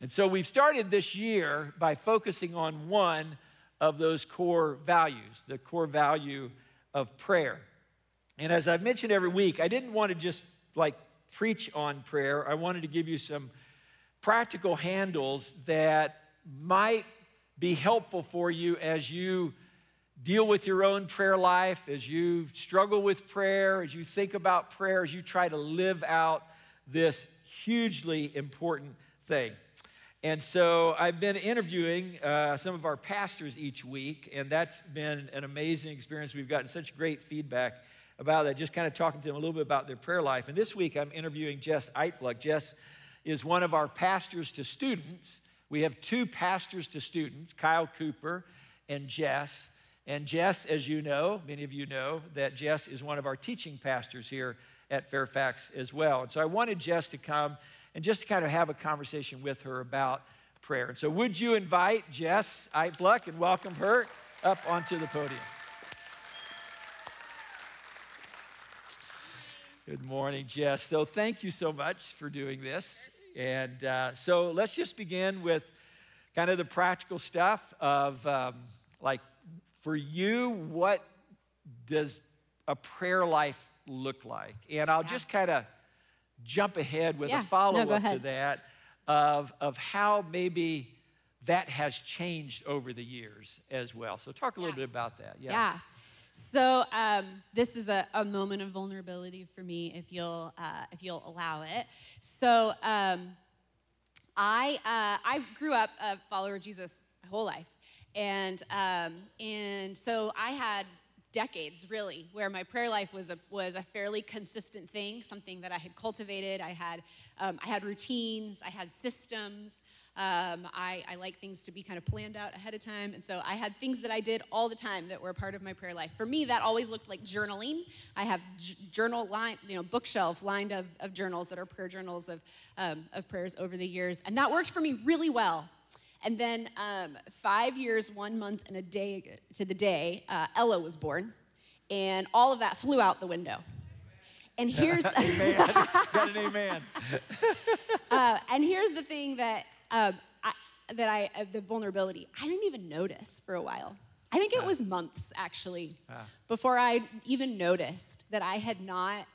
And so we've started this year by focusing on one of those core values, the core value of prayer. And as I've mentioned every week, I didn't want to just like preach on prayer. I wanted to give you some practical handles that might be helpful for you as you deal with your own prayer life, as you struggle with prayer, as you think about prayer, as you try to live out this hugely important thing. And so I've been interviewing uh, some of our pastors each week, and that's been an amazing experience. We've gotten such great feedback about that, just kind of talking to them a little bit about their prayer life. And this week I'm interviewing Jess Eitflug. Jess is one of our pastors to students. We have two pastors to students, Kyle Cooper and Jess. And Jess, as you know, many of you know, that Jess is one of our teaching pastors here at Fairfax as well. And so I wanted Jess to come and just to kind of have a conversation with her about prayer. And so would you invite Jess Eitfluck and welcome her up onto the podium? Good morning, Jess. So, thank you so much for doing this. And uh, so, let's just begin with kind of the practical stuff of um, like, for you, what does a prayer life look like? And I'll yeah. just kind of jump ahead with yeah. a follow up no, to that of, of how maybe that has changed over the years as well. So, talk a little bit about that. Yeah. yeah. So um, this is a, a, moment of vulnerability for me, if you'll uh, if you'll allow it. So um, I uh, I grew up a follower of Jesus my whole life, and um, and so I had decades really where my prayer life was a was a fairly consistent thing, something that I had cultivated. I had um, I had routines, I had systems. Um, I, I like things to be kind of planned out ahead of time. And so I had things that I did all the time that were part of my prayer life. For me, that always looked like journaling. I have j- journal line, you know, bookshelf lined of, of journals that are prayer journals of, um, of prayers over the years. And that worked for me really well. And then um, five years, one month, and a day to the day, uh, Ella was born. And all of that flew out the window. And here's amen. Got an amen. uh, and here's the thing that um, I, that I uh, the vulnerability I didn't even notice for a while. I think it was months actually before I even noticed that I had not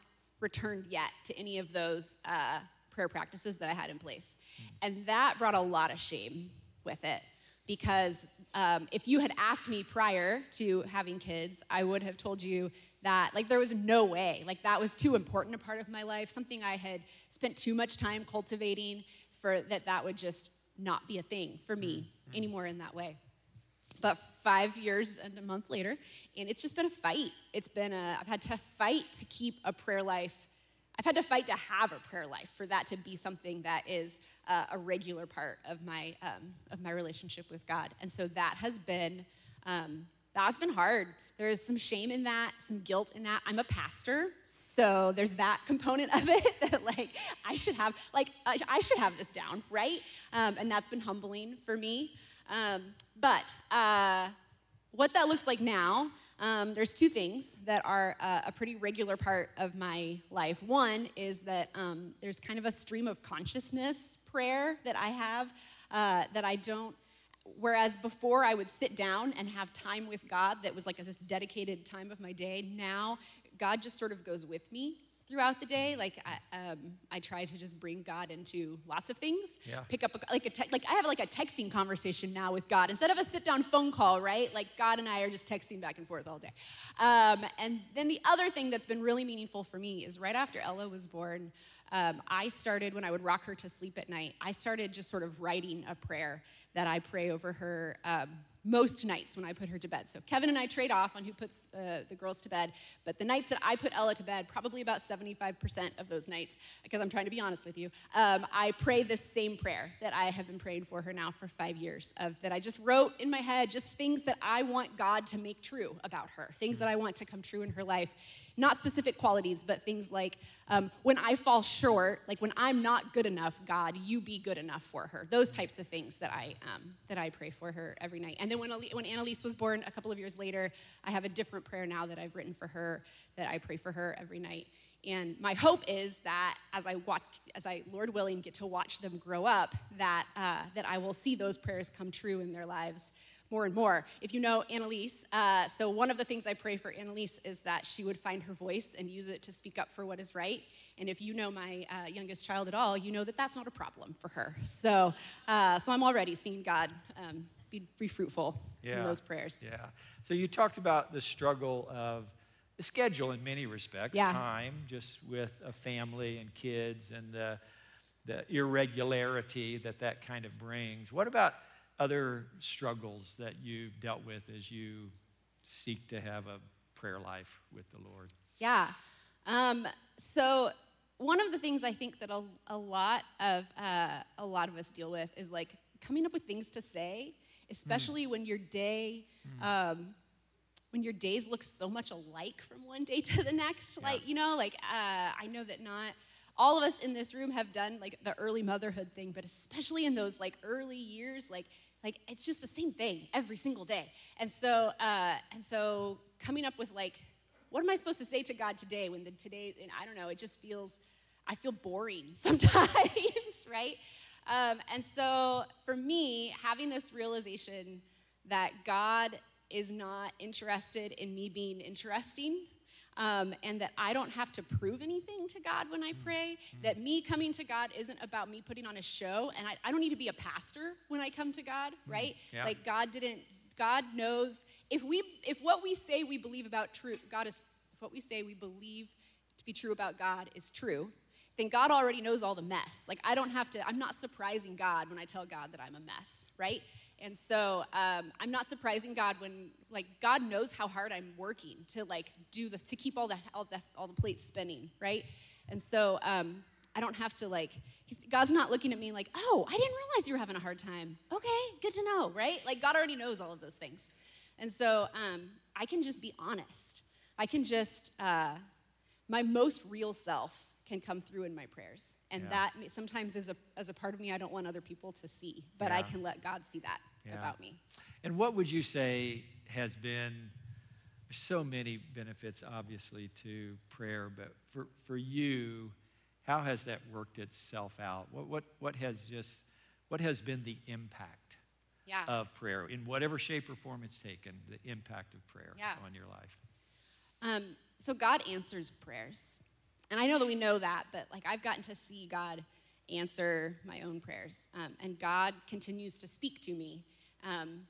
returned yet to any of those uh, prayer practices that I had in place, mm. and that brought a lot of shame with it. Because um, if you had asked me prior to having kids, I would have told you that like there was no way like that was too important a part of my life something i had spent too much time cultivating for that that would just not be a thing for me mm-hmm. anymore in that way. But five years and a month later and it's just been a fight. It's been a i've had to fight to keep a prayer life i've had to fight to have a prayer life for that to be something that is uh, a regular part of my um, of my relationship with god and so that has been um, that's been hard. There's some shame in that, some guilt in that. I'm a pastor, so there's that component of it that like I should have like I should have this down, right? Um, and that's been humbling for me. Um, but uh, what that looks like now, um, there's two things that are uh, a pretty regular part of my life. One is that um, there's kind of a stream of consciousness prayer that I have uh, that I don't Whereas before I would sit down and have time with God that was like this dedicated time of my day, now God just sort of goes with me throughout the day. Like I, um, I try to just bring God into lots of things. Yeah. Pick up a, like a te- like I have like a texting conversation now with God instead of a sit down phone call. Right? Like God and I are just texting back and forth all day. Um, and then the other thing that's been really meaningful for me is right after Ella was born um, I started, when I would rock her to sleep at night, I started just sort of writing a prayer that I pray over her um, most nights when I put her to bed. So Kevin and I trade off on who puts uh, the girls to bed, but the nights that I put Ella to bed, probably about 75% of those nights, because I'm trying to be honest with you, um, I pray this same prayer that I have been praying for her now for five years, of that I just wrote in my head, just things that I want God to make true about her, things that I want to come true in her life not specific qualities, but things like um, when I fall short, like when I'm not good enough, God, you be good enough for her. Those types of things that I um, that I pray for her every night. And then when when Annalise was born a couple of years later, I have a different prayer now that I've written for her that I pray for her every night. And my hope is that as I watch, as I, Lord willing, get to watch them grow up, that, uh, that I will see those prayers come true in their lives more and more. If you know Annalise, uh, so one of the things I pray for Annalise is that she would find her voice and use it to speak up for what is right. And if you know my uh, youngest child at all, you know that that's not a problem for her. So, uh, so I'm already seeing God um, be, be, fruitful yeah. in those prayers. Yeah. So you talked about the struggle of the schedule in many respects, yeah. time just with a family and kids and the, the irregularity that that kind of brings. What about other struggles that you've dealt with as you seek to have a prayer life with the Lord? Yeah. Um, so one of the things I think that a, a lot of uh, a lot of us deal with is like coming up with things to say, especially mm. when your day mm. um, when your days look so much alike from one day to the next. Yeah. Like, you know, like uh, I know that not all of us in this room have done like the early motherhood thing, but especially in those like early years, like like it's just the same thing every single day. And so uh, and so coming up with like, what am I supposed to say to God today when the today and I don't know, it just feels I feel boring sometimes, right? Um, and so for me, having this realization that God is not interested in me being interesting. Um, and that I don't have to prove anything to God when I pray, that me coming to God isn't about me putting on a show, and I, I don't need to be a pastor when I come to God, mm-hmm. right? Yeah. Like God didn't, God knows if we, if what we say we believe about true, God is, if what we say we believe to be true about God is true, then God already knows all the mess. Like I don't have to, I'm not surprising God when I tell God that I'm a mess, right? And so um, I'm not surprising God when, like, God knows how hard I'm working to, like, do the, to keep all the, all the, all the plates spinning, right? And so um, I don't have to, like, God's not looking at me like, oh, I didn't realize you were having a hard time. Okay, good to know, right? Like, God already knows all of those things. And so um, I can just be honest. I can just, uh, my most real self can come through in my prayers. And yeah. that sometimes is a, as a part of me I don't want other people to see, but yeah. I can let God see that yeah. about me. And what would you say has been so many benefits, obviously, to prayer, but for, for you, how has that worked itself out? What, what, what has just, what has been the impact yeah. of prayer in whatever shape or form it's taken, the impact of prayer yeah. on your life? Um, so God answers prayers. And I know that we know that, but like I've gotten to see God answer my own prayers. Um, and God continues to speak to me um,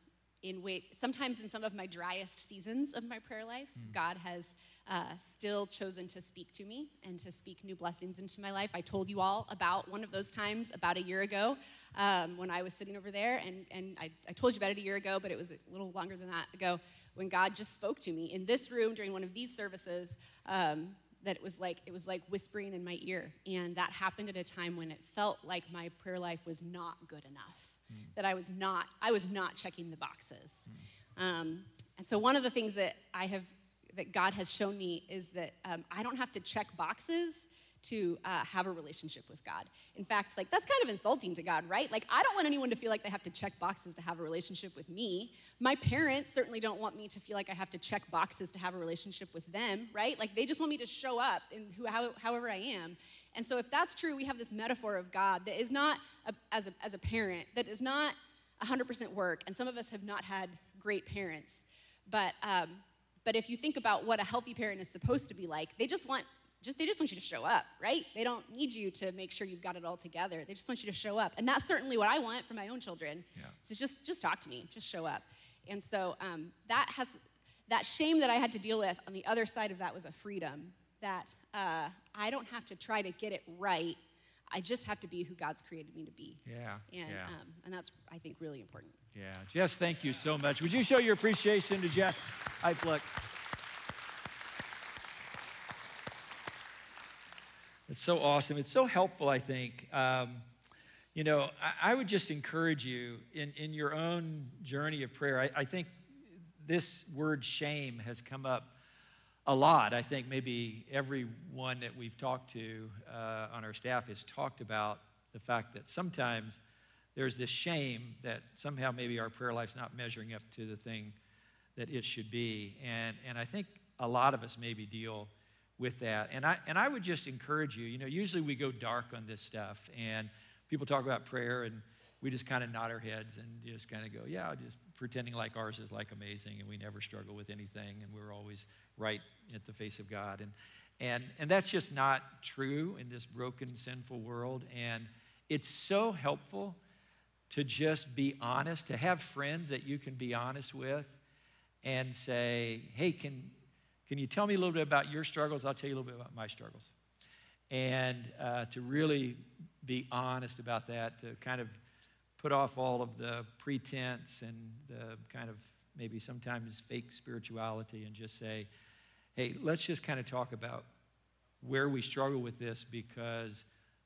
in way, sometimes in some of my driest seasons of my prayer life, mm. God has uh, still chosen to speak to me and to speak new blessings into my life. I told you all about one of those times about a year ago um, when I was sitting over there, and, and I, I told you about it a year ago, but it was a little longer than that ago when God just spoke to me in this room during one of these services. Um, that it was like it was like whispering in my ear and that happened at a time when it felt like my prayer life was not good enough mm. that i was not i was not checking the boxes mm. um, and so one of the things that i have that god has shown me is that um, i don't have to check boxes to uh, have a relationship with God. In fact, like that's kind of insulting to God, right? Like I don't want anyone to feel like they have to check boxes to have a relationship with me. My parents certainly don't want me to feel like I have to check boxes to have a relationship with them, right? Like they just want me to show up in who, how, however I am. And so if that's true, we have this metaphor of God that is not a, as a as a parent that is not 100% work. And some of us have not had great parents, but. Um, but if you think about what a healthy parent is supposed to be like, they just want just they just want you to show up, right? They don't need you to make sure you've got it all together. They just want you to show up, and that's certainly what I want for my own children. Yeah. So just just talk to me, just show up. And so um, that has that shame that I had to deal with. On the other side of that was a freedom that uh, I don't have to try to get it right. I just have to be who God's created me to be. Yeah. And yeah. Um, and that's I think really important. Yeah, Jess, thank you so much. Would you show your appreciation to Jess Eifluck? It's so awesome. It's so helpful, I think. Um, you know, I, I, would just encourage you in, in your own journey of prayer. I, I think this word shame has come up a lot. I think maybe everyone that we've talked to uh, on our staff has talked about the fact that sometimes there's this shame that somehow maybe our prayer life's not measuring up to the thing that it should be. And, and I think a lot of us maybe deal with that. And I, and I would just encourage you, you know, usually we go dark on this stuff and people talk about prayer and we just kind of nod our heads and just kind of go, yeah, just pretending like ours is like amazing and we never struggle with anything and we're always right at the face of God. And, and, and that's just not true in this broken, sinful world. And it's so helpful to just be honest, to have friends that you can be honest with and say, hey, can, can you tell me a little bit about your struggles? I'll tell you a little bit about my struggles. And uh, to really be honest about that, to kind of put off all of the pretense and the kind of maybe sometimes fake spirituality and just say, hey, let's just kind of talk about where we struggle with this because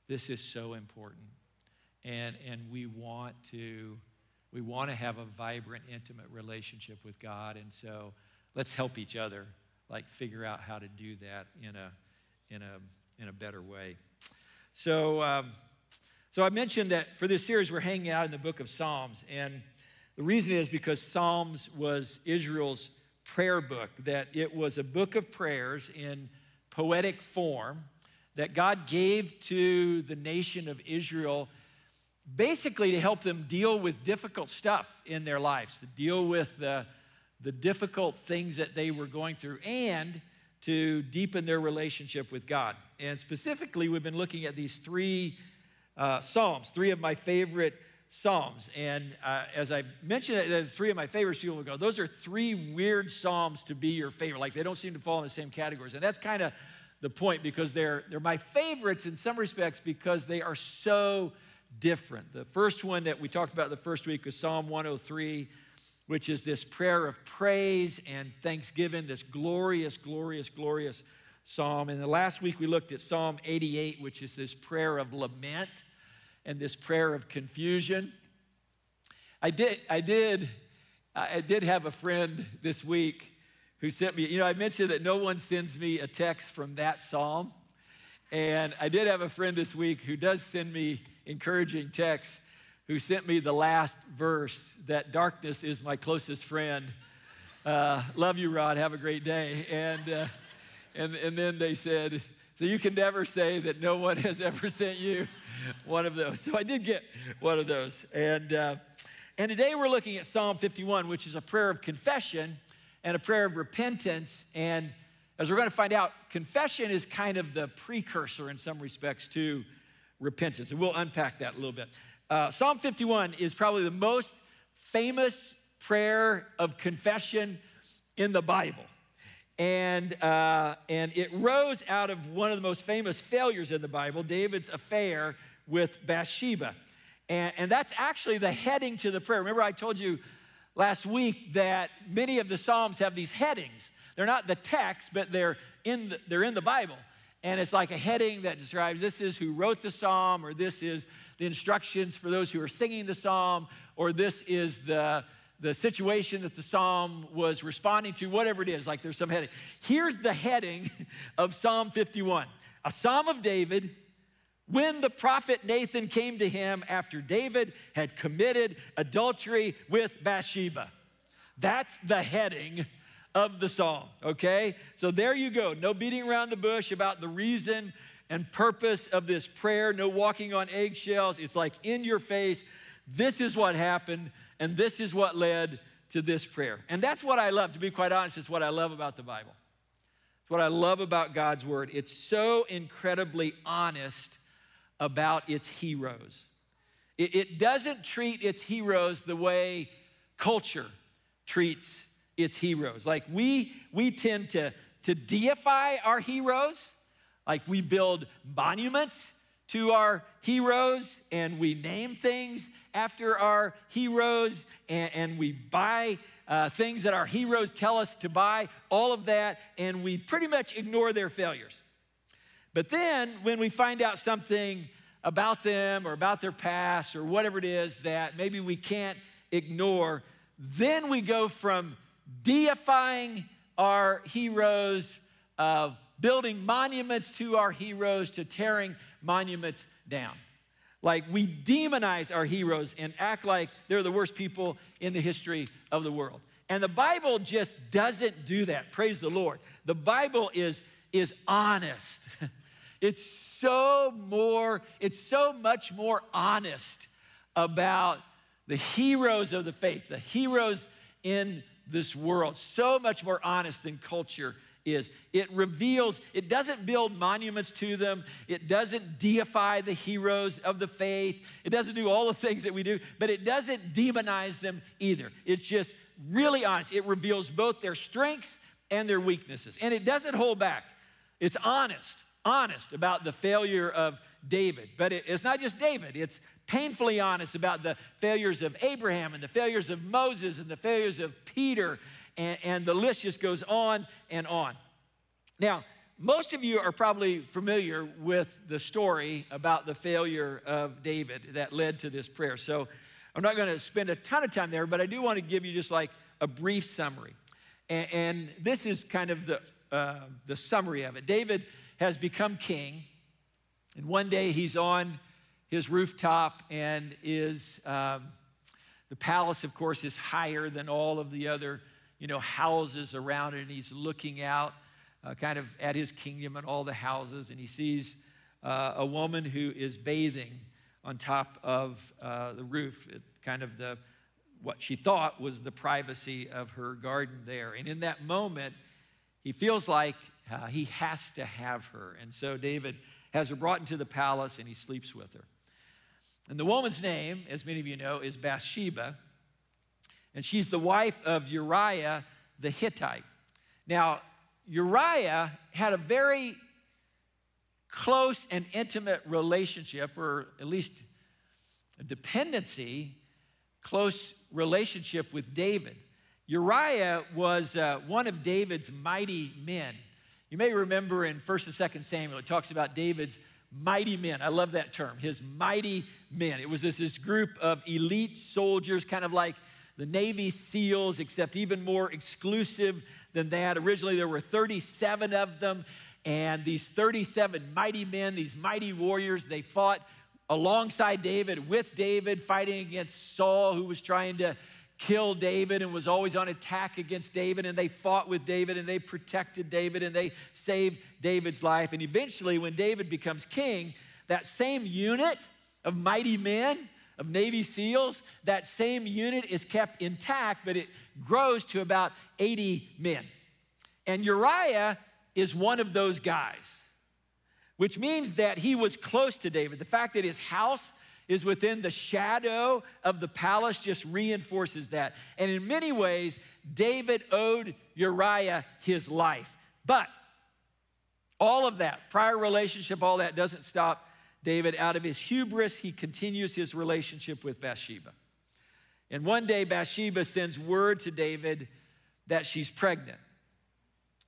this is so important. And, and we want to we want to have a vibrant, intimate relationship with God. And so let's help each other like figure out how to do that in a in a in a better way. So um, so I mentioned that for this series we're hanging out in the book of Psalms, and the reason is because Psalms was Israel's prayer book. That it was a book of prayers in poetic form that God gave to the nation of Israel basically to help them deal with difficult stuff in their lives, to deal with the the difficult things that they were going through and to deepen their relationship with God. And specifically, we've been looking at these three uh, Psalms, three of my favorite Psalms. And uh, as I mentioned, that three of my favorites, people go, those are three weird Psalms to be your favorite. Like they don't seem to fall in the same categories. And that's kind of the point because they're, they're my favorites in some respects because they are so different. The first one that we talked about the first week was Psalm 103 which is this prayer of praise and thanksgiving, this glorious, glorious, glorious psalm. And the last week we looked at Psalm 88, which is this prayer of lament and this prayer of confusion. I did, I did, I did have a friend this week who sent me, you know, I mentioned that no one sends me a text from that psalm. And I did have a friend this week who does send me encouraging texts who sent me the last verse that darkness is my closest friend. Uh, love you, Rod. Have a great day. And, uh, and, and then they said, So you can never say that no one has ever sent you one of those. So I did get one of those. And, uh, and today we're looking at Psalm 51, which is a prayer of confession and a prayer of repentance. And as we're going to find out, confession is kind of the precursor in some respects to repentance. And we'll unpack that a little bit. Uh, Psalm 51 is probably the most famous prayer of confession in the Bible. And, uh, and it rose out of one of the most famous failures in the Bible, David's affair with Bathsheba. And, and that's actually the heading to the prayer. Remember, I told you last week that many of the Psalms have these headings. They're not the text, but they're in the, they're in the Bible. And it's like a heading that describes this is who wrote the psalm, or this is the instructions for those who are singing the psalm, or this is the, the situation that the psalm was responding to, whatever it is, like there's some heading. Here's the heading of Psalm 51 a psalm of David when the prophet Nathan came to him after David had committed adultery with Bathsheba. That's the heading of the psalm, okay? So there you go. No beating around the bush about the reason and purpose of this prayer, no walking on eggshells. It's like in your face, this is what happened, and this is what led to this prayer. And that's what I love, to be quite honest, it's what I love about the Bible. It's what I love about God's word. It's so incredibly honest about its heroes. It, it doesn't treat its heroes the way culture treats its heroes. Like we, we tend to, to deify our heroes like we build monuments to our heroes and we name things after our heroes and, and we buy uh, things that our heroes tell us to buy, all of that, and we pretty much ignore their failures. But then when we find out something about them or about their past or whatever it is that maybe we can't ignore, then we go from deifying our heroes, uh, building monuments to our heroes to tearing monuments down. Like we demonize our heroes and act like they're the worst people in the history of the world. And the Bible just doesn't do that. Praise the Lord. The Bible is is honest. It's so more, it's so much more honest about the heroes of the faith, the heroes in this world, so much more honest than culture is. It reveals, it doesn't build monuments to them, it doesn't deify the heroes of the faith, it doesn't do all the things that we do, but it doesn't demonize them either. It's just really honest. It reveals both their strengths and their weaknesses, and it doesn't hold back. It's honest, honest about the failure of David. But it, it's not just David, it's painfully honest about the failures of Abraham and the failures of Moses and the failures of Peter and, and the list just goes on and on. Now, most of you are probably familiar with the story about the failure of David that led to this prayer. So I'm not going to spend a ton of time there, but I do want to give you just like a brief summary. And, and this is kind of the, uh, the summary of it. David has become king, and one day he's on his rooftop and is, um, the palace, of course, is higher than all of the other you know, houses around it, and he's looking out uh, kind of at his kingdom and all the houses, and he sees uh, a woman who is bathing on top of uh, the roof, it, kind of the what she thought was the privacy of her garden there. And in that moment, he feels like uh, he has to have her. And so David has her brought into the palace and he sleeps with her. And the woman's name, as many of you know, is Bathsheba and she's the wife of Uriah the Hittite. Now, Uriah had a very close and intimate relationship, or at least a dependency, close relationship with David. Uriah was uh, one of David's mighty men. You may remember in 1st and 2nd Samuel, it talks about David's mighty men. I love that term, his mighty men. It was this, this group of elite soldiers, kind of like the Navy SEALs, except even more exclusive than that. Originally, there were 37 of them, and these 37 mighty men, these mighty warriors, they fought alongside David, with David, fighting against Saul, who was trying to kill David and was always on attack against David. And they fought with David and they protected David and they saved David's life. And eventually, when David becomes king, that same unit of mighty men of Navy SEALs, that same unit is kept intact, but it grows to about 80 men. And Uriah is one of those guys, which means that he was close to David. The fact that his house is within the shadow of the palace just reinforces that. And in many ways, David owed Uriah his life. But all of that, prior relationship, all that doesn't stop David, out of his hubris, he continues his relationship with Bathsheba. And one day, Bathsheba sends word to David that she's pregnant.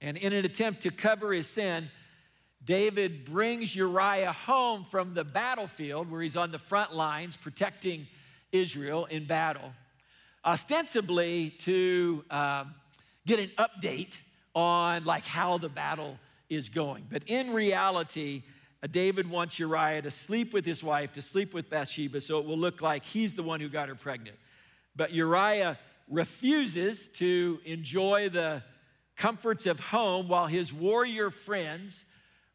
And in an attempt to cover his sin, David brings Uriah home from the battlefield where he's on the front lines protecting Israel in battle, ostensibly to um, get an update on like how the battle is going. But in reality, David wants Uriah to sleep with his wife, to sleep with Bathsheba, so it will look like he's the one who got her pregnant. But Uriah refuses to enjoy the comforts of home while his warrior friends,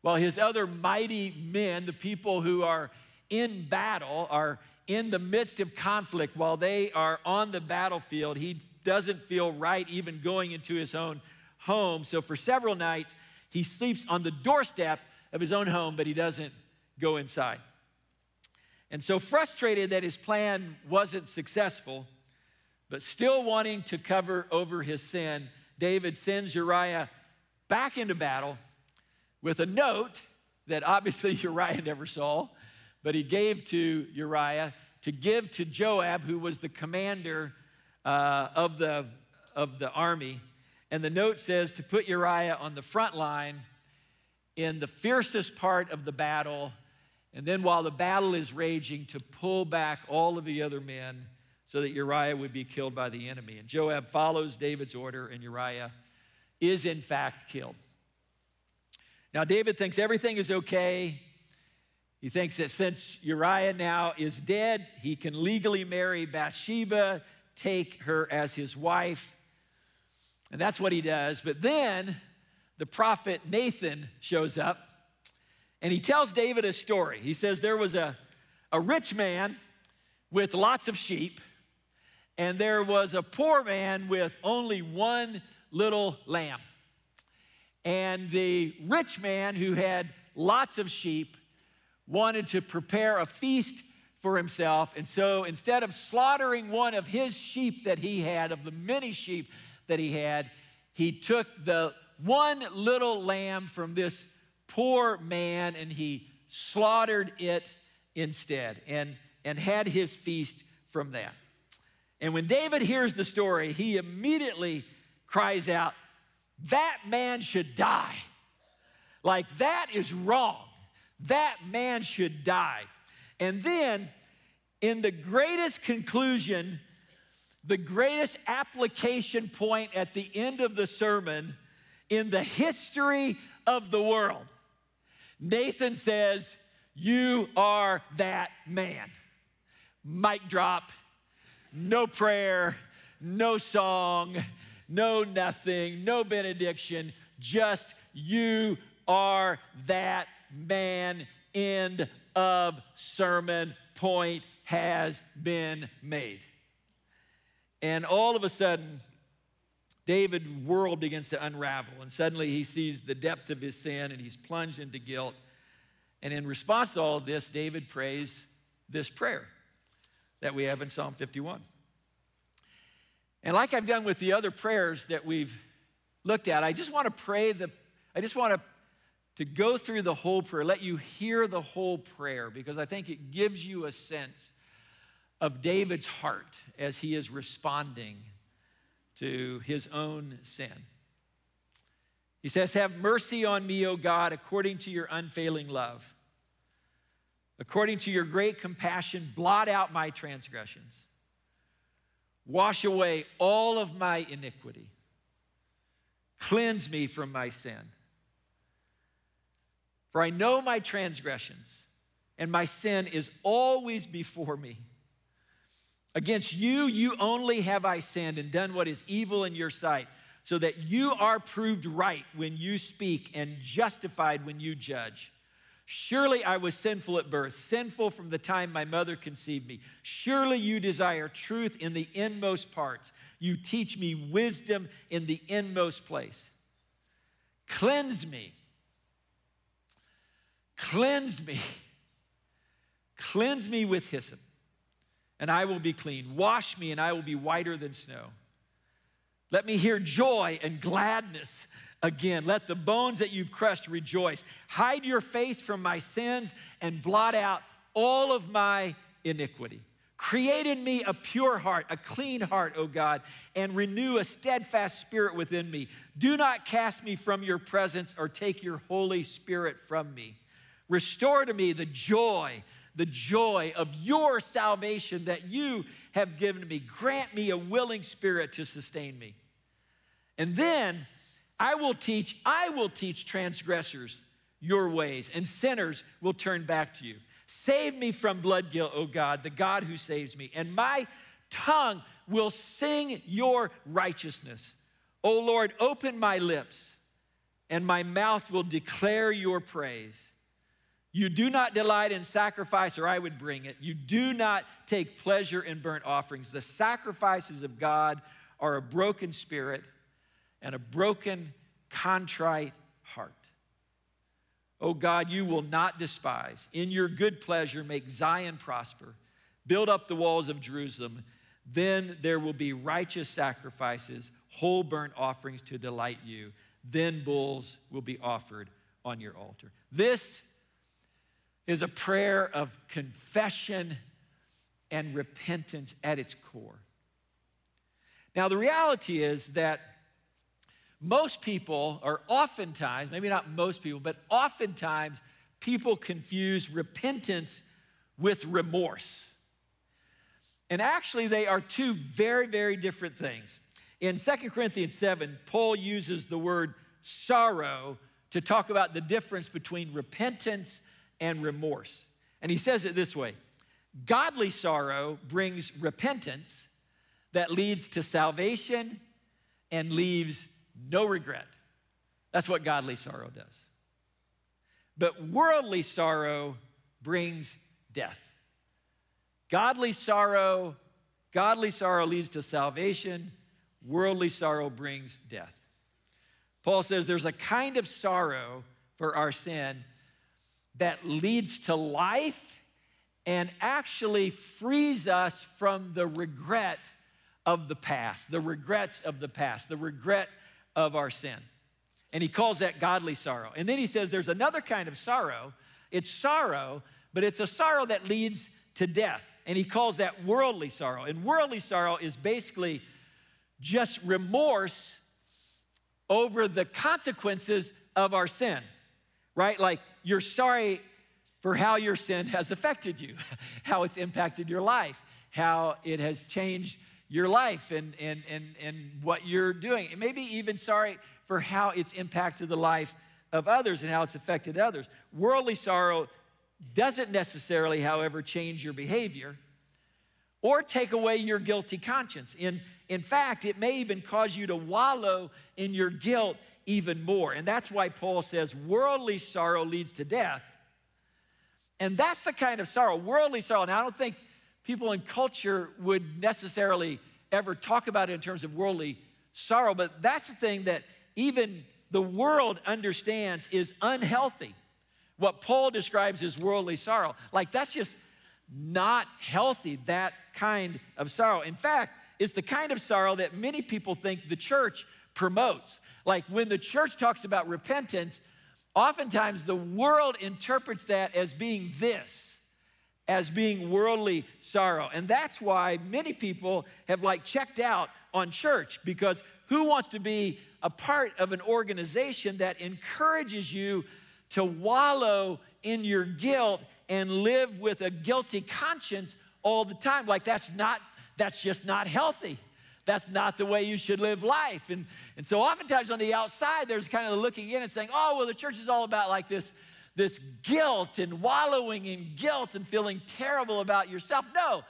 while his other mighty men, the people who are in battle, are in the midst of conflict, while they are on the battlefield, he doesn't feel right even going into his own home. So for several nights, he sleeps on the doorstep of his own home, but he doesn't go inside. And so, frustrated that his plan wasn't successful, but still wanting to cover over his sin, David sends Uriah back into battle with a note that obviously Uriah never saw, but he gave to Uriah to give to Joab, who was the commander uh, of, the, of the army. And the note says to put Uriah on the front line in the fiercest part of the battle, and then while the battle is raging, to pull back all of the other men so that Uriah would be killed by the enemy. And Joab follows David's order, and Uriah is in fact killed. Now, David thinks everything is okay. He thinks that since Uriah now is dead, he can legally marry Bathsheba, take her as his wife. And that's what he does. But then the prophet Nathan shows up and he tells David a story. He says there was a, a rich man with lots of sheep, and there was a poor man with only one little lamb. And the rich man who had lots of sheep wanted to prepare a feast for himself. And so instead of slaughtering one of his sheep that he had, of the many sheep that he had, he took the one little lamb from this poor man and he slaughtered it instead and, and had his feast from that. And when David hears the story, he immediately cries out, That man should die. Like, that is wrong. That man should die. And then, in the greatest conclusion, the greatest application point at the end of the sermon in the history of the world, Nathan says, You are that man. Mic drop, no prayer, no song, no nothing, no benediction, just you are that man. End of sermon. Point has been made. And all of a sudden, David world begins to unravel, and suddenly he sees the depth of his sin and he's plunged into guilt. And in response to all of this, David prays this prayer that we have in Psalm 51. And like I've done with the other prayers that we've looked at, I just want to pray the, I just want to, to go through the whole prayer, let you hear the whole prayer, because I think it gives you a sense of David's heart as he is responding to his own sin. He says, Have mercy on me, O God, according to your unfailing love. According to your great compassion, blot out my transgressions. Wash away all of my iniquity. Cleanse me from my sin. For I know my transgressions, and my sin is always before me. Against you, you only have I sinned and done what is evil in your sight, so that you are proved right when you speak and justified when you judge. Surely I was sinful at birth, sinful from the time my mother conceived me. Surely you desire truth in the inmost parts. You teach me wisdom in the inmost place. Cleanse me. Cleanse me. Cleanse me with hyssop and I will be clean. Wash me, and I will be whiter than snow. Let me hear joy and gladness again. Let the bones that you've crushed rejoice. Hide your face from my sins and blot out all of my iniquity. Create in me a pure heart, a clean heart, O God, and renew a steadfast spirit within me. Do not cast me from your presence or take your Holy Spirit from me. Restore to me the joy the joy of your salvation that you have given me. Grant me a willing spirit to sustain me. And then I will teach, I will teach transgressors your ways, and sinners will turn back to you. Save me from blood guilt, O God, the God who saves me, and my tongue will sing your righteousness. O Lord, open my lips, and my mouth will declare your praise. You do not delight in sacrifice, or I would bring it. You do not take pleasure in burnt offerings. The sacrifices of God are a broken spirit and a broken, contrite heart. Oh God, you will not despise. In your good pleasure, make Zion prosper. Build up the walls of Jerusalem. Then there will be righteous sacrifices, whole burnt offerings to delight you. Then bulls will be offered on your altar. This is a prayer of confession and repentance at its core. Now, the reality is that most people, or oftentimes, maybe not most people, but oftentimes, people confuse repentance with remorse. And actually, they are two very, very different things. In 2 Corinthians 7, Paul uses the word sorrow to talk about the difference between repentance and remorse. And he says it this way Godly sorrow brings repentance that leads to salvation and leaves no regret. That's what godly sorrow does. But worldly sorrow brings death. Godly sorrow, godly sorrow leads to salvation. Worldly sorrow brings death. Paul says there's a kind of sorrow for our sin that leads to life and actually frees us from the regret of the past, the regrets of the past, the regret of our sin. And he calls that godly sorrow. And then he says there's another kind of sorrow. It's sorrow, but it's a sorrow that leads to death. And he calls that worldly sorrow. And worldly sorrow is basically just remorse over the consequences of our sin, right? Like you're sorry for how your sin has affected you, how it's impacted your life, how it has changed your life and, and, and, and what you're doing. And maybe even sorry for how it's impacted the life of others and how it's affected others. Worldly sorrow doesn't necessarily, however, change your behavior or take away your guilty conscience. In, in fact, it may even cause you to wallow in your guilt even more. And that's why Paul says worldly sorrow leads to death. And that's the kind of sorrow, worldly sorrow. And I don't think people in culture would necessarily ever talk about it in terms of worldly sorrow, but that's the thing that even the world understands is unhealthy. What Paul describes as worldly sorrow. Like that's just not healthy, that kind of sorrow. In fact, it's the kind of sorrow that many people think the church promotes. Like when the church talks about repentance, oftentimes the world interprets that as being this, as being worldly sorrow. And that's why many people have like checked out on church because who wants to be a part of an organization that encourages you to wallow in your guilt and live with a guilty conscience all the time. Like that's not, that's just not healthy. That's not the way you should live life. And, and so oftentimes on the outside, there's kind of looking in and saying, oh, well, the church is all about like this, this guilt and wallowing in guilt and feeling terrible about yourself. No,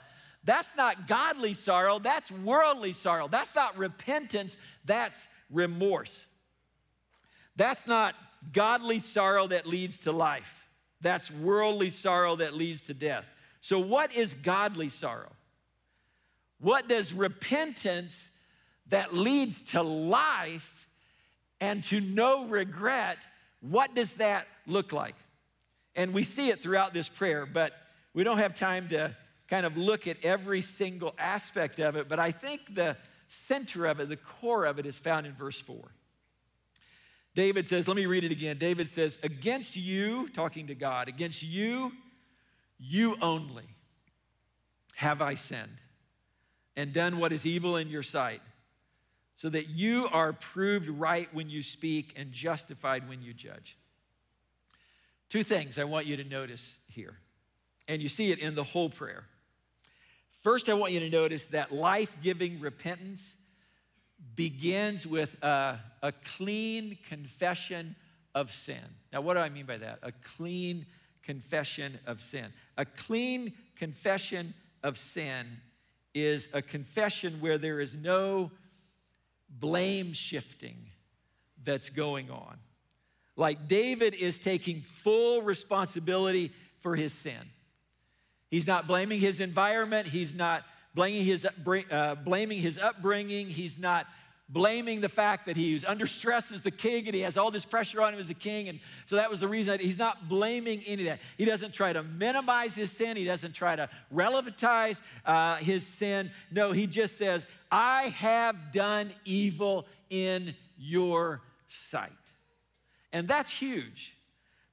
that's not godly sorrow. That's worldly sorrow. That's not repentance. That's remorse. That's not godly sorrow that leads to life. That's worldly sorrow that leads to death. So, what is godly sorrow? What does repentance that leads to life and to no regret, what does that look like? And we see it throughout this prayer, but we don't have time to kind of look at every single aspect of it. But I think the center of it, the core of it, is found in verse 4. David says, let me read it again. David says, Against you, talking to God, against you, you only have I sinned and done what is evil in your sight, so that you are proved right when you speak and justified when you judge. Two things I want you to notice here, and you see it in the whole prayer. First, I want you to notice that life giving repentance begins with a, a, clean confession of sin. Now, what do I mean by that? A clean confession of sin. A clean confession of sin is a confession where there is no blame shifting that's going on. Like David is taking full responsibility for his sin. He's not blaming his environment, he's not blaming his, uh, blaming his upbringing. He's not blaming the fact that he was under stress as the king and he has all this pressure on him as a king. And so that was the reason he's not blaming any of that. He doesn't try to minimize his sin, he doesn't try to relativize uh, his sin. No, he just says, I have done evil in your sight. And that's huge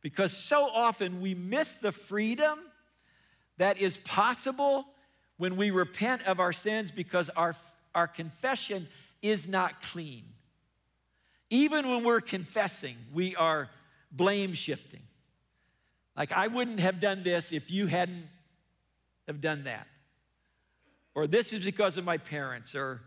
because so often we miss the freedom that is possible when we repent of our sins because our, our confession is not clean. Even when we're confessing, we are blame shifting. Like, I wouldn't have done this if you hadn't have done that. Or this is because of my parents, or,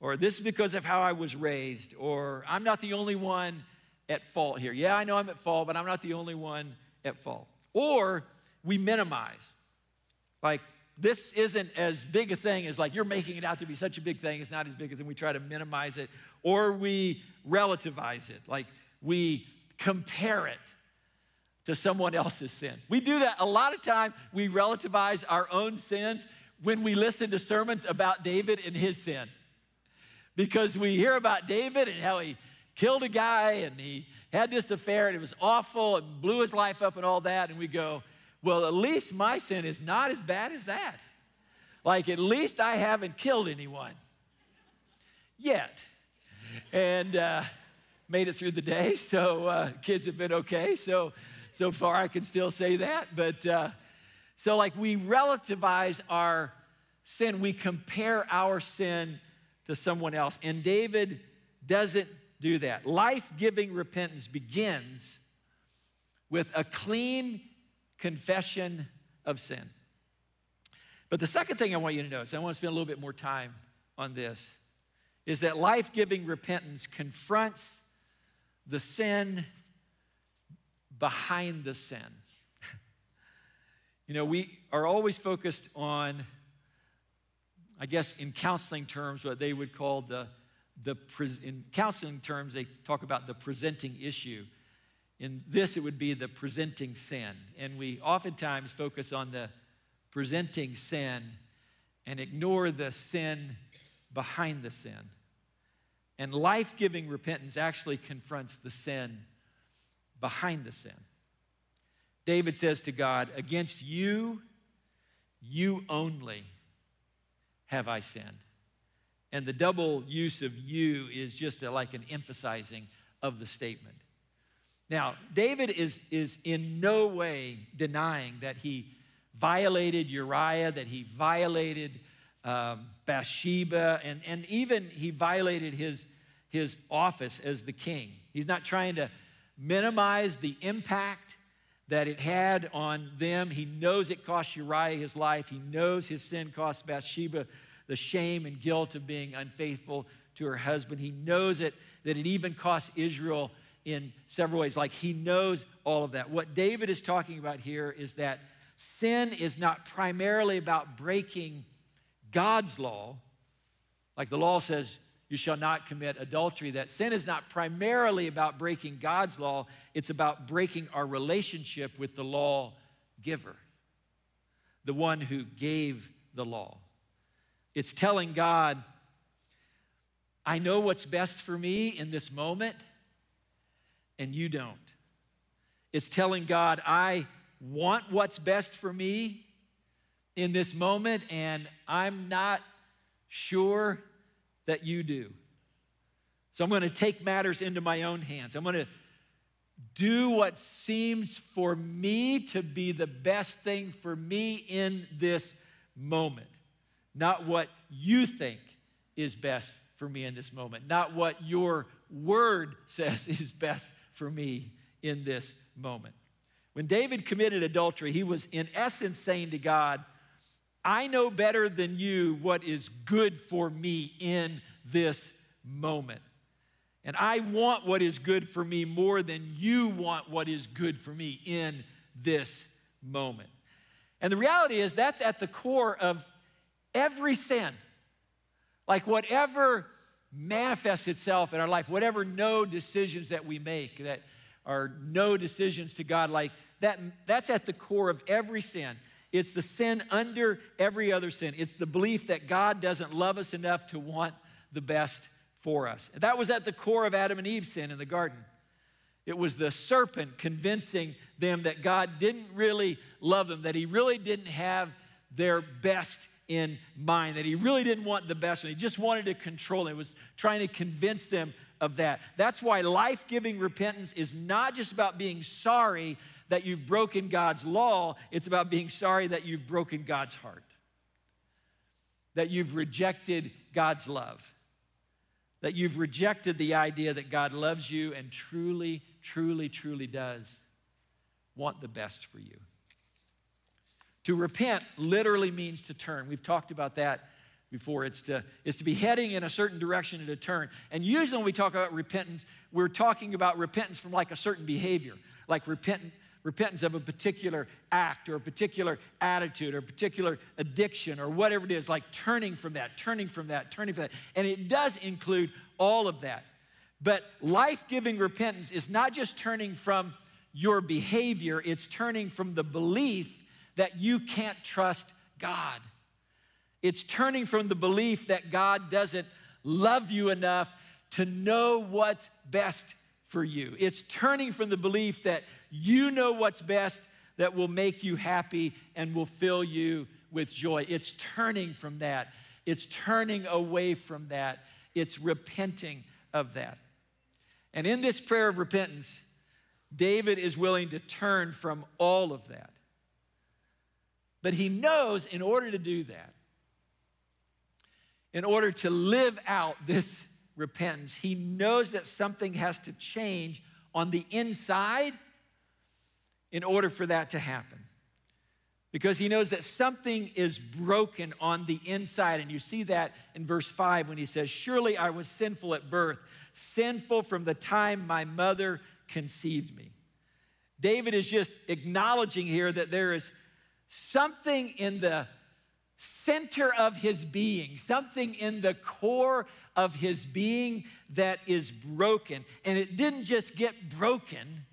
or this is because of how I was raised, or I'm not the only one at fault here. Yeah, I know I'm at fault, but I'm not the only one at fault. Or we minimize. Like, this isn't as big a thing as like you're making it out to be such a big thing. It's not as big as, and we try to minimize it or we relativize it. Like we compare it to someone else's sin. We do that a lot of time. We relativize our own sins when we listen to sermons about David and his sin. Because we hear about David and how he killed a guy and he had this affair and it was awful and blew his life up and all that. And we go, well, at least my sin is not as bad as that. Like, at least I haven't killed anyone yet. And uh, made it through the day, so uh, kids have been okay. So, so far I can still say that. But uh, so, like, we relativize our sin, we compare our sin to someone else. And David doesn't do that. Life giving repentance begins with a clean confession of sin. But the second thing I want you to notice, I want to spend a little bit more time on this, is that life giving repentance confronts the sin behind the sin. you know, we are always focused on, I guess, in counseling terms, what they would call the, the in counseling terms, they talk about the presenting issue. In this, it would be the presenting sin. And we oftentimes focus on the presenting sin and ignore the sin behind the sin. And life giving repentance actually confronts the sin behind the sin. David says to God, Against you, you only have I sinned. And the double use of you is just a, like an emphasizing of the statement. Now, David is, is in no way denying that he violated Uriah, that he violated um, Bathsheba, and, and even he violated his, his office as the king. He's not trying to minimize the impact that it had on them. He knows it cost Uriah his life, he knows his sin cost Bathsheba the shame and guilt of being unfaithful to her husband. He knows it, that it even costs Israel in several ways. Like he knows all of that. What David is talking about here is that sin is not primarily about breaking God's law. Like the law says, you shall not commit adultery. That sin is not primarily about breaking God's law, it's about breaking our relationship with the law giver, the one who gave the law. It's telling God, I know what's best for me in this moment, and you don't. It's telling God, I want what's best for me in this moment, and I'm not sure that you do. So I'm going to take matters into my own hands. I'm going to do what seems for me to be the best thing for me in this moment, not what you think is best for me in this moment, not what your word says is best for me in this moment. When David committed adultery, he was in essence saying to God, I know better than you what is good for me in this moment. And I want what is good for me more than you want what is good for me in this moment. And the reality is, that's at the core of every sin. Like, whatever manifests itself in our life, whatever no decisions that we make that are no decisions to God, like that, that's at the core of every sin. It's the sin under every other sin. It's the belief that God doesn't love us enough to want the best for us. That was at the core of Adam and Eve's sin in the garden. It was the serpent convincing them that God didn't really love them, that He really didn't have their best in mind, that he really didn't want the best, and he just wanted to control. He was trying to convince them of that. That's why life giving repentance is not just about being sorry that you've broken God's law, it's about being sorry that you've broken God's heart, that you've rejected God's love, that you've rejected the idea that God loves you and truly, truly, truly does want the best for you. To repent literally means to turn. We've talked about that before. It's to, it's to be heading in a certain direction and to turn. And usually when we talk about repentance, we're talking about repentance from like a certain behavior, like repent, repentance of a particular act or a particular attitude or a particular addiction or whatever it is, like turning from that, turning from that, turning from that. And it does include all of that. But life giving repentance is not just turning from your behavior, it's turning from the belief that you can't trust God. It's turning from the belief that God doesn't love you enough to know what's best for you. It's turning from the belief that you know what's best that will make you happy and will fill you with joy. It's turning from that. It's turning away from that. It's repenting of that. And in this prayer of repentance, David is willing to turn from all of that. But he knows in order to do that, in order to live out this repentance, he knows that something has to change on the inside in order for that to happen. Because he knows that something is broken on the inside. And you see that in verse 5 when he says, Surely I was sinful at birth, sinful from the time my mother conceived me. David is just acknowledging here that there is something in the center of his being, something in the core of his being that is broken. And it didn't just get broken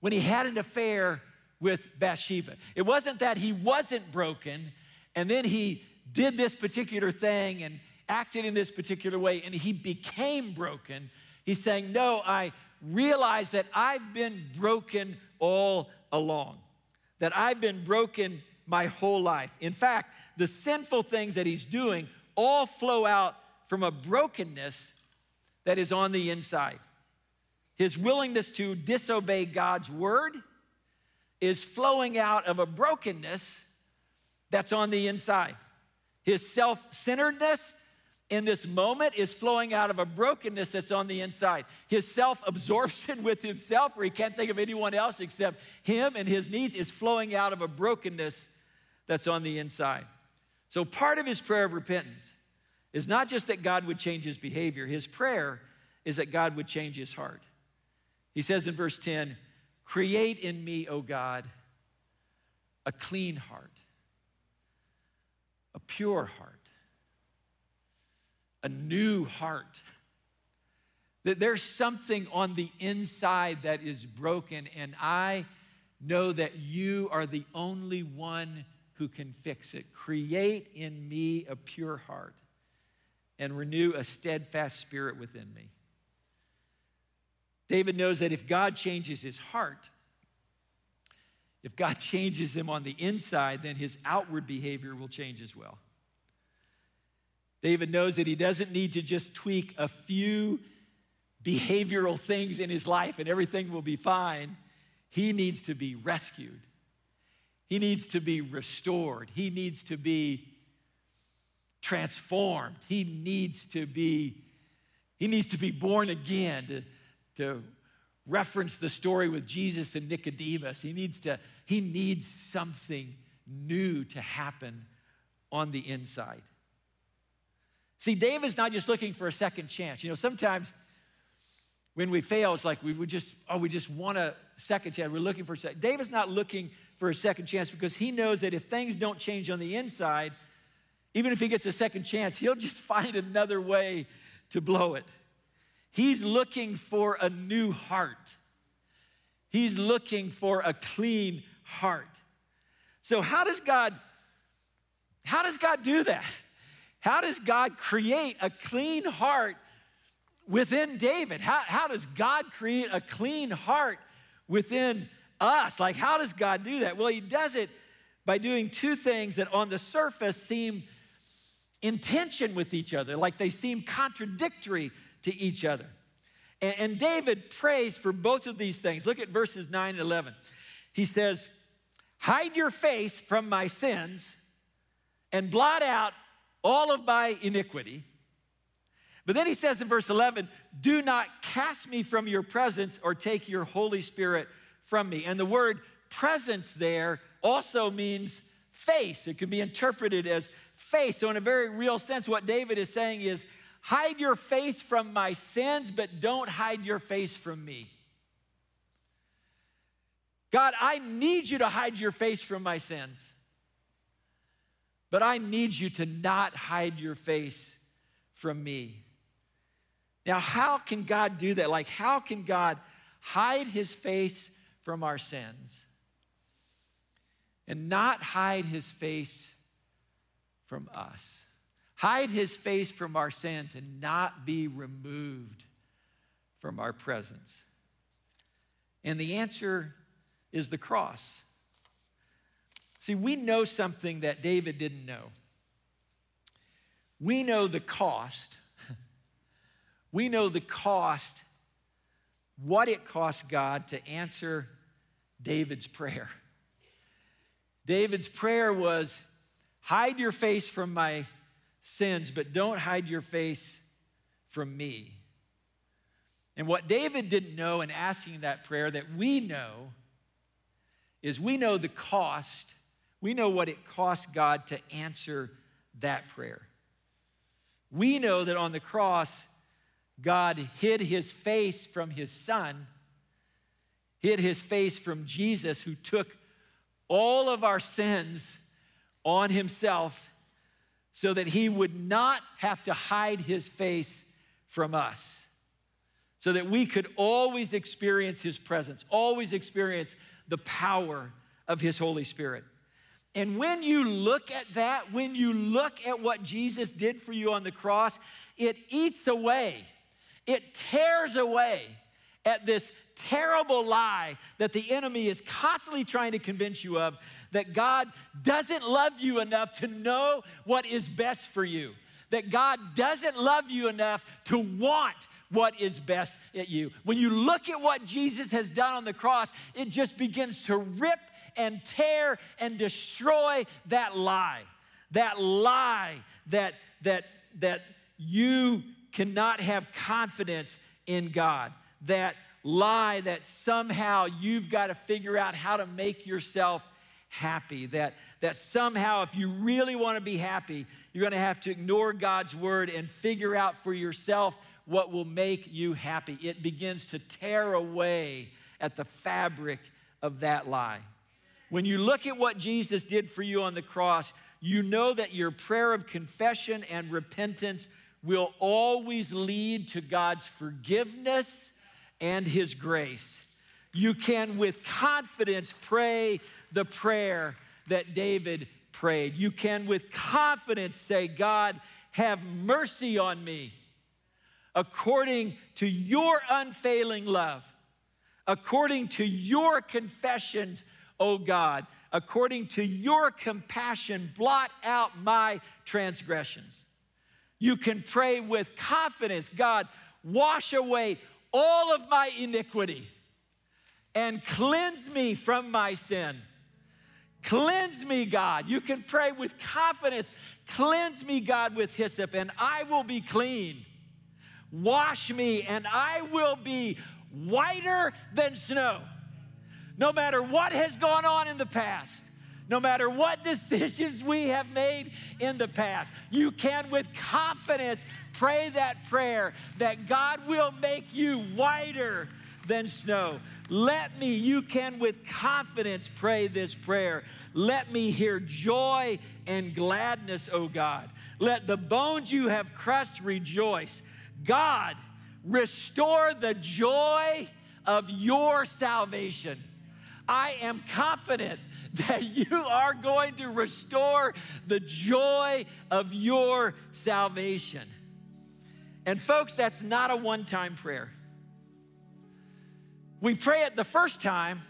when he had an affair with Bathsheba. It wasn't that he wasn't broken and then he did this particular thing and acted in this particular way and he became broken. He's saying, No, I realize that I've been broken all along, that I've been broken my whole life. In fact, the sinful things that he's doing all flow out from a brokenness that is on the inside. His willingness to disobey God's word is flowing out of a brokenness that's on the inside. His self centeredness in this moment is flowing out of a brokenness that's on the inside. His self absorption with himself, where he can't think of anyone else except him and his needs, is flowing out of a brokenness that's on the inside. So, part of his prayer of repentance is not just that God would change his behavior, his prayer is that God would change his heart. He says in verse 10, Create in me, O God, a clean heart, a pure heart, a new heart. That there's something on the inside that is broken, and I know that you are the only one who can fix it. Create in me a pure heart and renew a steadfast spirit within me. David knows that if God changes his heart, if God changes him on the inside, then his outward behavior will change as well. David knows that he doesn't need to just tweak a few behavioral things in his life and everything will be fine. He needs to be rescued. He needs to be restored. He needs to be transformed. He needs to be he needs to be born again to, to reference the story with Jesus and Nicodemus. He needs to he needs something new to happen on the inside. See, David's not just looking for a second chance. You know, sometimes when we fail, it's like we would just, oh, we just want a second chance. We're looking for a second. David's not looking for a second chance because he knows that if things don't change on the inside, even if he gets a second chance, he'll just find another way to blow it. He's looking for a new heart. He's looking for a clean heart. So how does God how does God do that? How does God create a clean heart within David? How, how does God create a clean heart within us? Like, how does God do that? Well, He does it by doing two things that on the surface seem in tension with each other, like they seem contradictory to each other. And, and David prays for both of these things. Look at verses 9 and 11. He says, Hide your face from my sins and blot out all of my iniquity. But then he says in verse 11, Do not cast me from your presence or take your Holy Spirit from me. And the word presence there also means face. It could be interpreted as face. So, in a very real sense, what David is saying is, Hide your face from my sins, but don't hide your face from me. God, I need you to hide your face from my sins. But I need you to not hide your face from me. Now, how can God do that? Like, how can God hide his face from our sins and not hide his face from us? Hide his face from our sins and not be removed from our presence. And the answer is the cross. See, we know something that David didn't know. We know the cost. we know the cost, what it cost God to answer David's prayer. David's prayer was hide your face from my sins, but don't hide your face from me. And what David didn't know in asking that prayer that we know is we know the cost, we know what it cost God to answer that prayer. We know that on the cross, God hid his face from his son, hid his face from Jesus, who took all of our sins on himself so that he would not have to hide his face from us, so that we could always experience his presence, always experience the power of his Holy Spirit. And when you look at that, when you look at what Jesus did for you on the cross, it eats away, it tears away at this terrible lie that the enemy is constantly trying to convince you of that God doesn't love you enough to know what is best for you, that God doesn't love you enough to want what is best at you. When you look at what Jesus has done on the cross, it just begins to rip and tear and destroy that lie. That lie that that that you cannot have confidence in God. That lie that somehow you've got to figure out how to make yourself happy. That, that somehow, if you really want to be happy, you're going to have to ignore God's word and figure out for yourself what will make you happy. It begins to tear away at the fabric of that lie. When you look at what Jesus did for you on the cross, you know that your prayer of confession and repentance will always lead to God's forgiveness and His grace. You can, with confidence, pray the prayer that David prayed. You can, with confidence, say, God, have mercy on me according to your unfailing love, according to your confessions, O God, according to your compassion, blot out my transgressions. You can pray with confidence, God, wash away all of my iniquity and cleanse me from my sin. Cleanse me, God. You can pray with confidence. Cleanse me, God, with hyssop, and I will be clean. Wash me, and I will be whiter than snow. No matter what has gone on in the past, no matter what decisions we have made in the past, you can with confidence pray that prayer that God will make you whiter than snow. Let me, you can with confidence pray this prayer. Let me hear joy and gladness, O God. Let the bones you have crushed rejoice. God, restore the joy of your salvation. I am confident that you are going to restore the joy of your salvation. And, folks, that's not a one time prayer. We pray it the first time,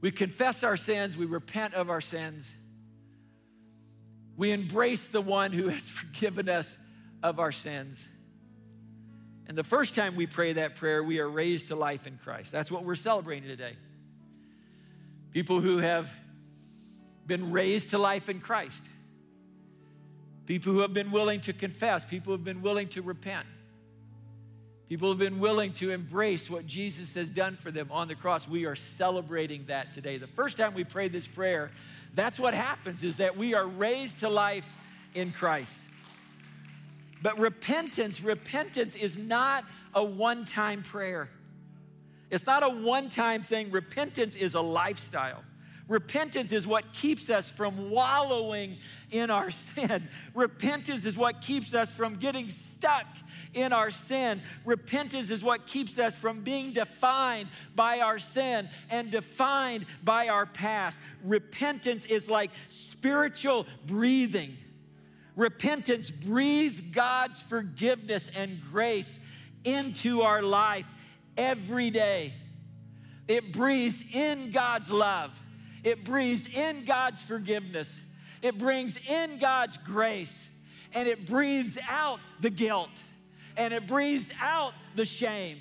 we confess our sins, we repent of our sins, we embrace the one who has forgiven us of our sins. And the first time we pray that prayer, we are raised to life in Christ. That's what we're celebrating today people who have been raised to life in Christ, people who have been willing to confess, people who have been willing to repent. People who have been willing to embrace what Jesus has done for them on the cross. We are celebrating that today. The first time we pray this prayer, that's what happens is that we are raised to life in Christ. But repentance, repentance is not a one-time prayer. It's not a one time thing. Repentance is a lifestyle. Repentance is what keeps us from wallowing in our sin. Repentance is what keeps us from getting stuck in our sin. Repentance is what keeps us from being defined by our sin and defined by our past. Repentance is like spiritual breathing. Repentance breathes God's forgiveness and grace into our life every day. It breathes in God's love. It breathes in God's forgiveness. It brings in God's grace. And it breathes out the guilt. And it breathes out the shame.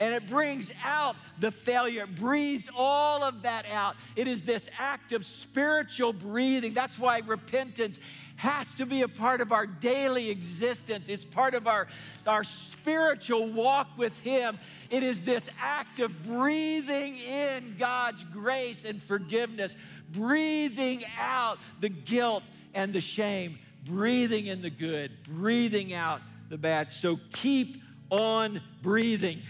And it brings out the failure. It breathes all of that out. It is this act of spiritual breathing. That's why repentance has to be a part of our daily existence. It's part of our, our spiritual walk with Him. It is this act of breathing in God's grace and forgiveness, breathing out the guilt and the shame, breathing in the good, breathing out the bad. So keep on breathing.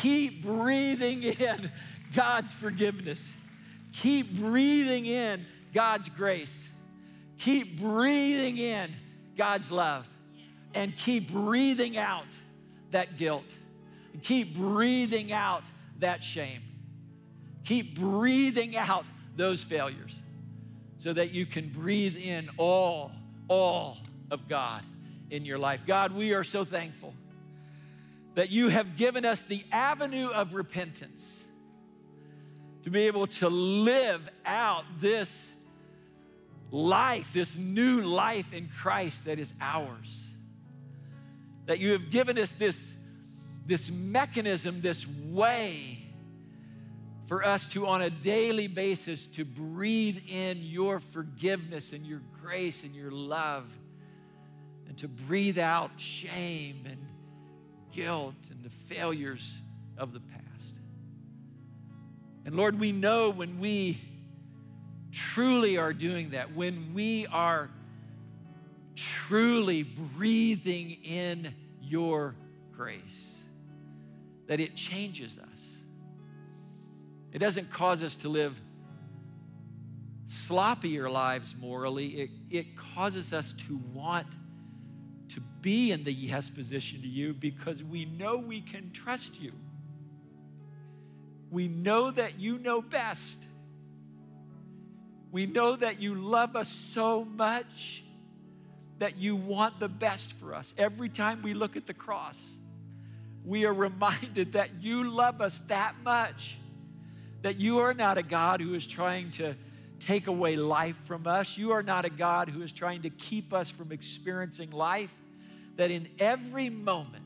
Keep breathing in God's forgiveness. Keep breathing in God's grace. Keep breathing in God's love and keep breathing out that guilt. Keep breathing out that shame. Keep breathing out those failures so that you can breathe in all, all of God in your life. God, we are so thankful that you have given us the avenue of repentance to be able to live out this life, this new life in Christ that is ours. That you have given us this, this mechanism, this way for us to, on a daily basis, to breathe in your forgiveness and your grace and your love, and to breathe out shame and guilt and the failures of the past. And Lord, we know when we truly are doing that, when we are truly breathing in your grace, that it changes us. It doesn't cause us to live sloppier lives morally, it, it causes us to want to be in the yes position to you because we know we can trust you. We know that you know best. We know that you love us so much that you want the best for us. Every time we look at the cross, we are reminded that you love us that much, that you are not a God who is trying to take away life from us. You are not a God who is trying to keep us from experiencing life, that in every moment,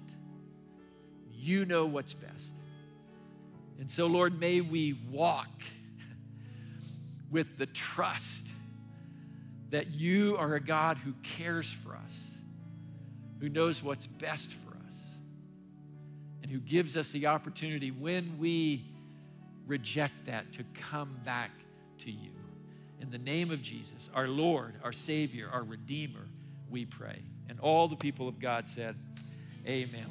you know what's best. And so, Lord, may we walk with the trust that you are a God who cares for us, who knows what's best for us, and who gives us the opportunity when we reject that to come back to you. In the name of Jesus, our Lord, our Savior, our Redeemer, we pray. And all the people of God said, Amen.